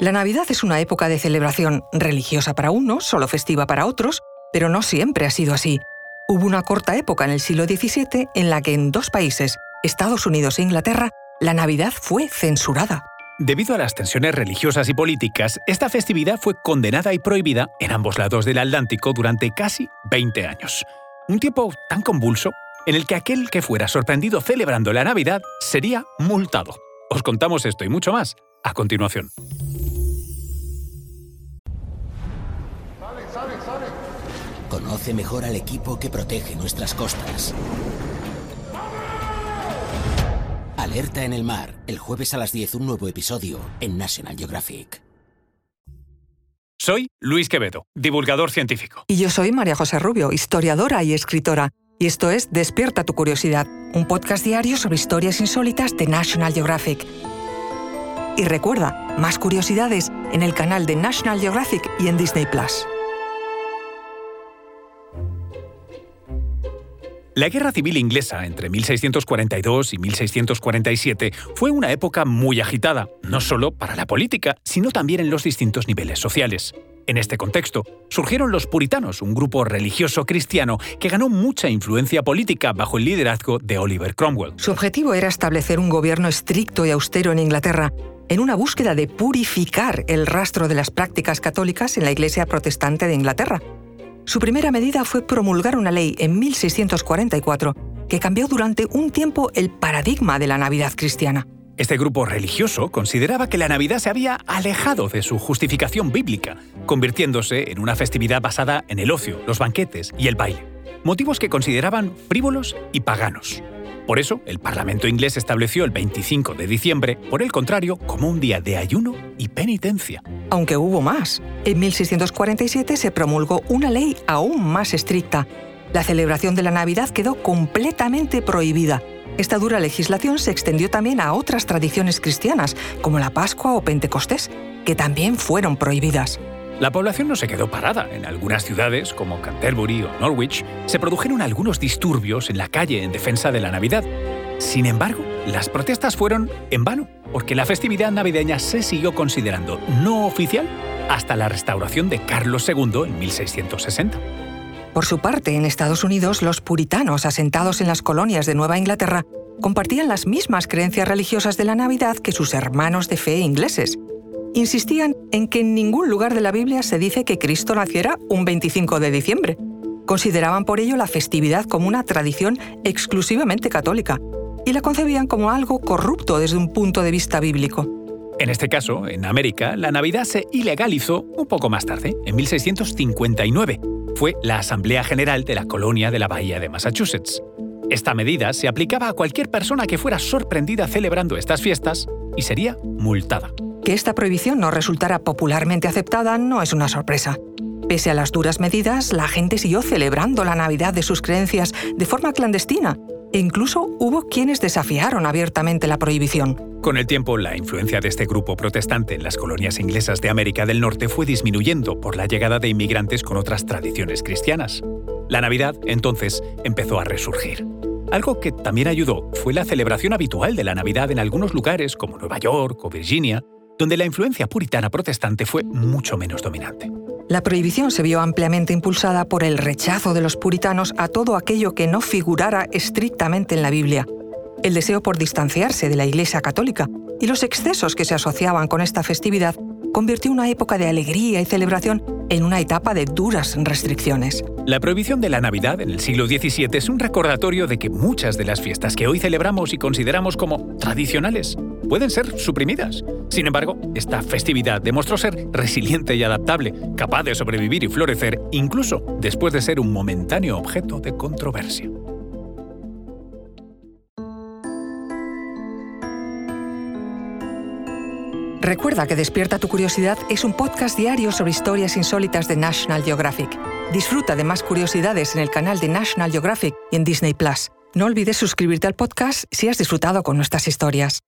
La Navidad es una época de celebración religiosa para unos, solo festiva para otros, pero no siempre ha sido así. Hubo una corta época en el siglo XVII en la que en dos países, Estados Unidos e Inglaterra, la Navidad fue censurada. Debido a las tensiones religiosas y políticas, esta festividad fue condenada y prohibida en ambos lados del Atlántico durante casi 20 años. Un tiempo tan convulso en el que aquel que fuera sorprendido celebrando la Navidad sería multado. Os contamos esto y mucho más a continuación. Conoce mejor al equipo que protege nuestras costas. Alerta en el mar, el jueves a las 10 un nuevo episodio en National Geographic. Soy Luis Quevedo, divulgador científico. Y yo soy María José Rubio, historiadora y escritora. Y esto es Despierta tu curiosidad, un podcast diario sobre historias insólitas de National Geographic. Y recuerda, más curiosidades en el canal de National Geographic y en Disney Plus. La Guerra Civil Inglesa entre 1642 y 1647 fue una época muy agitada, no solo para la política, sino también en los distintos niveles sociales. En este contexto, surgieron los puritanos, un grupo religioso cristiano que ganó mucha influencia política bajo el liderazgo de Oliver Cromwell. Su objetivo era establecer un gobierno estricto y austero en Inglaterra, en una búsqueda de purificar el rastro de las prácticas católicas en la Iglesia protestante de Inglaterra. Su primera medida fue promulgar una ley en 1644 que cambió durante un tiempo el paradigma de la Navidad cristiana. Este grupo religioso consideraba que la Navidad se había alejado de su justificación bíblica, convirtiéndose en una festividad basada en el ocio, los banquetes y el baile, motivos que consideraban frívolos y paganos. Por eso, el Parlamento inglés estableció el 25 de diciembre, por el contrario, como un día de ayuno y penitencia. Aunque hubo más. En 1647 se promulgó una ley aún más estricta. La celebración de la Navidad quedó completamente prohibida. Esta dura legislación se extendió también a otras tradiciones cristianas, como la Pascua o Pentecostés, que también fueron prohibidas. La población no se quedó parada. En algunas ciudades, como Canterbury o Norwich, se produjeron algunos disturbios en la calle en defensa de la Navidad. Sin embargo, las protestas fueron en vano, porque la festividad navideña se siguió considerando no oficial hasta la restauración de Carlos II en 1660. Por su parte, en Estados Unidos, los puritanos asentados en las colonias de Nueva Inglaterra compartían las mismas creencias religiosas de la Navidad que sus hermanos de fe ingleses insistían en que en ningún lugar de la Biblia se dice que Cristo naciera un 25 de diciembre. Consideraban por ello la festividad como una tradición exclusivamente católica y la concebían como algo corrupto desde un punto de vista bíblico. En este caso, en América, la Navidad se ilegalizó un poco más tarde, en 1659. Fue la Asamblea General de la Colonia de la Bahía de Massachusetts. Esta medida se aplicaba a cualquier persona que fuera sorprendida celebrando estas fiestas y sería multada. Que esta prohibición no resultara popularmente aceptada no es una sorpresa. Pese a las duras medidas, la gente siguió celebrando la Navidad de sus creencias de forma clandestina e incluso hubo quienes desafiaron abiertamente la prohibición. Con el tiempo, la influencia de este grupo protestante en las colonias inglesas de América del Norte fue disminuyendo por la llegada de inmigrantes con otras tradiciones cristianas. La Navidad, entonces, empezó a resurgir. Algo que también ayudó fue la celebración habitual de la Navidad en algunos lugares como Nueva York o Virginia, donde la influencia puritana protestante fue mucho menos dominante. La prohibición se vio ampliamente impulsada por el rechazo de los puritanos a todo aquello que no figurara estrictamente en la Biblia, el deseo por distanciarse de la Iglesia católica y los excesos que se asociaban con esta festividad convirtió una época de alegría y celebración en una etapa de duras restricciones. La prohibición de la Navidad en el siglo XVII es un recordatorio de que muchas de las fiestas que hoy celebramos y consideramos como tradicionales pueden ser suprimidas. Sin embargo, esta festividad demostró ser resiliente y adaptable, capaz de sobrevivir y florecer incluso después de ser un momentáneo objeto de controversia. Recuerda que Despierta tu Curiosidad es un podcast diario sobre historias insólitas de National Geographic. Disfruta de más curiosidades en el canal de National Geographic y en Disney Plus. No olvides suscribirte al podcast si has disfrutado con nuestras historias.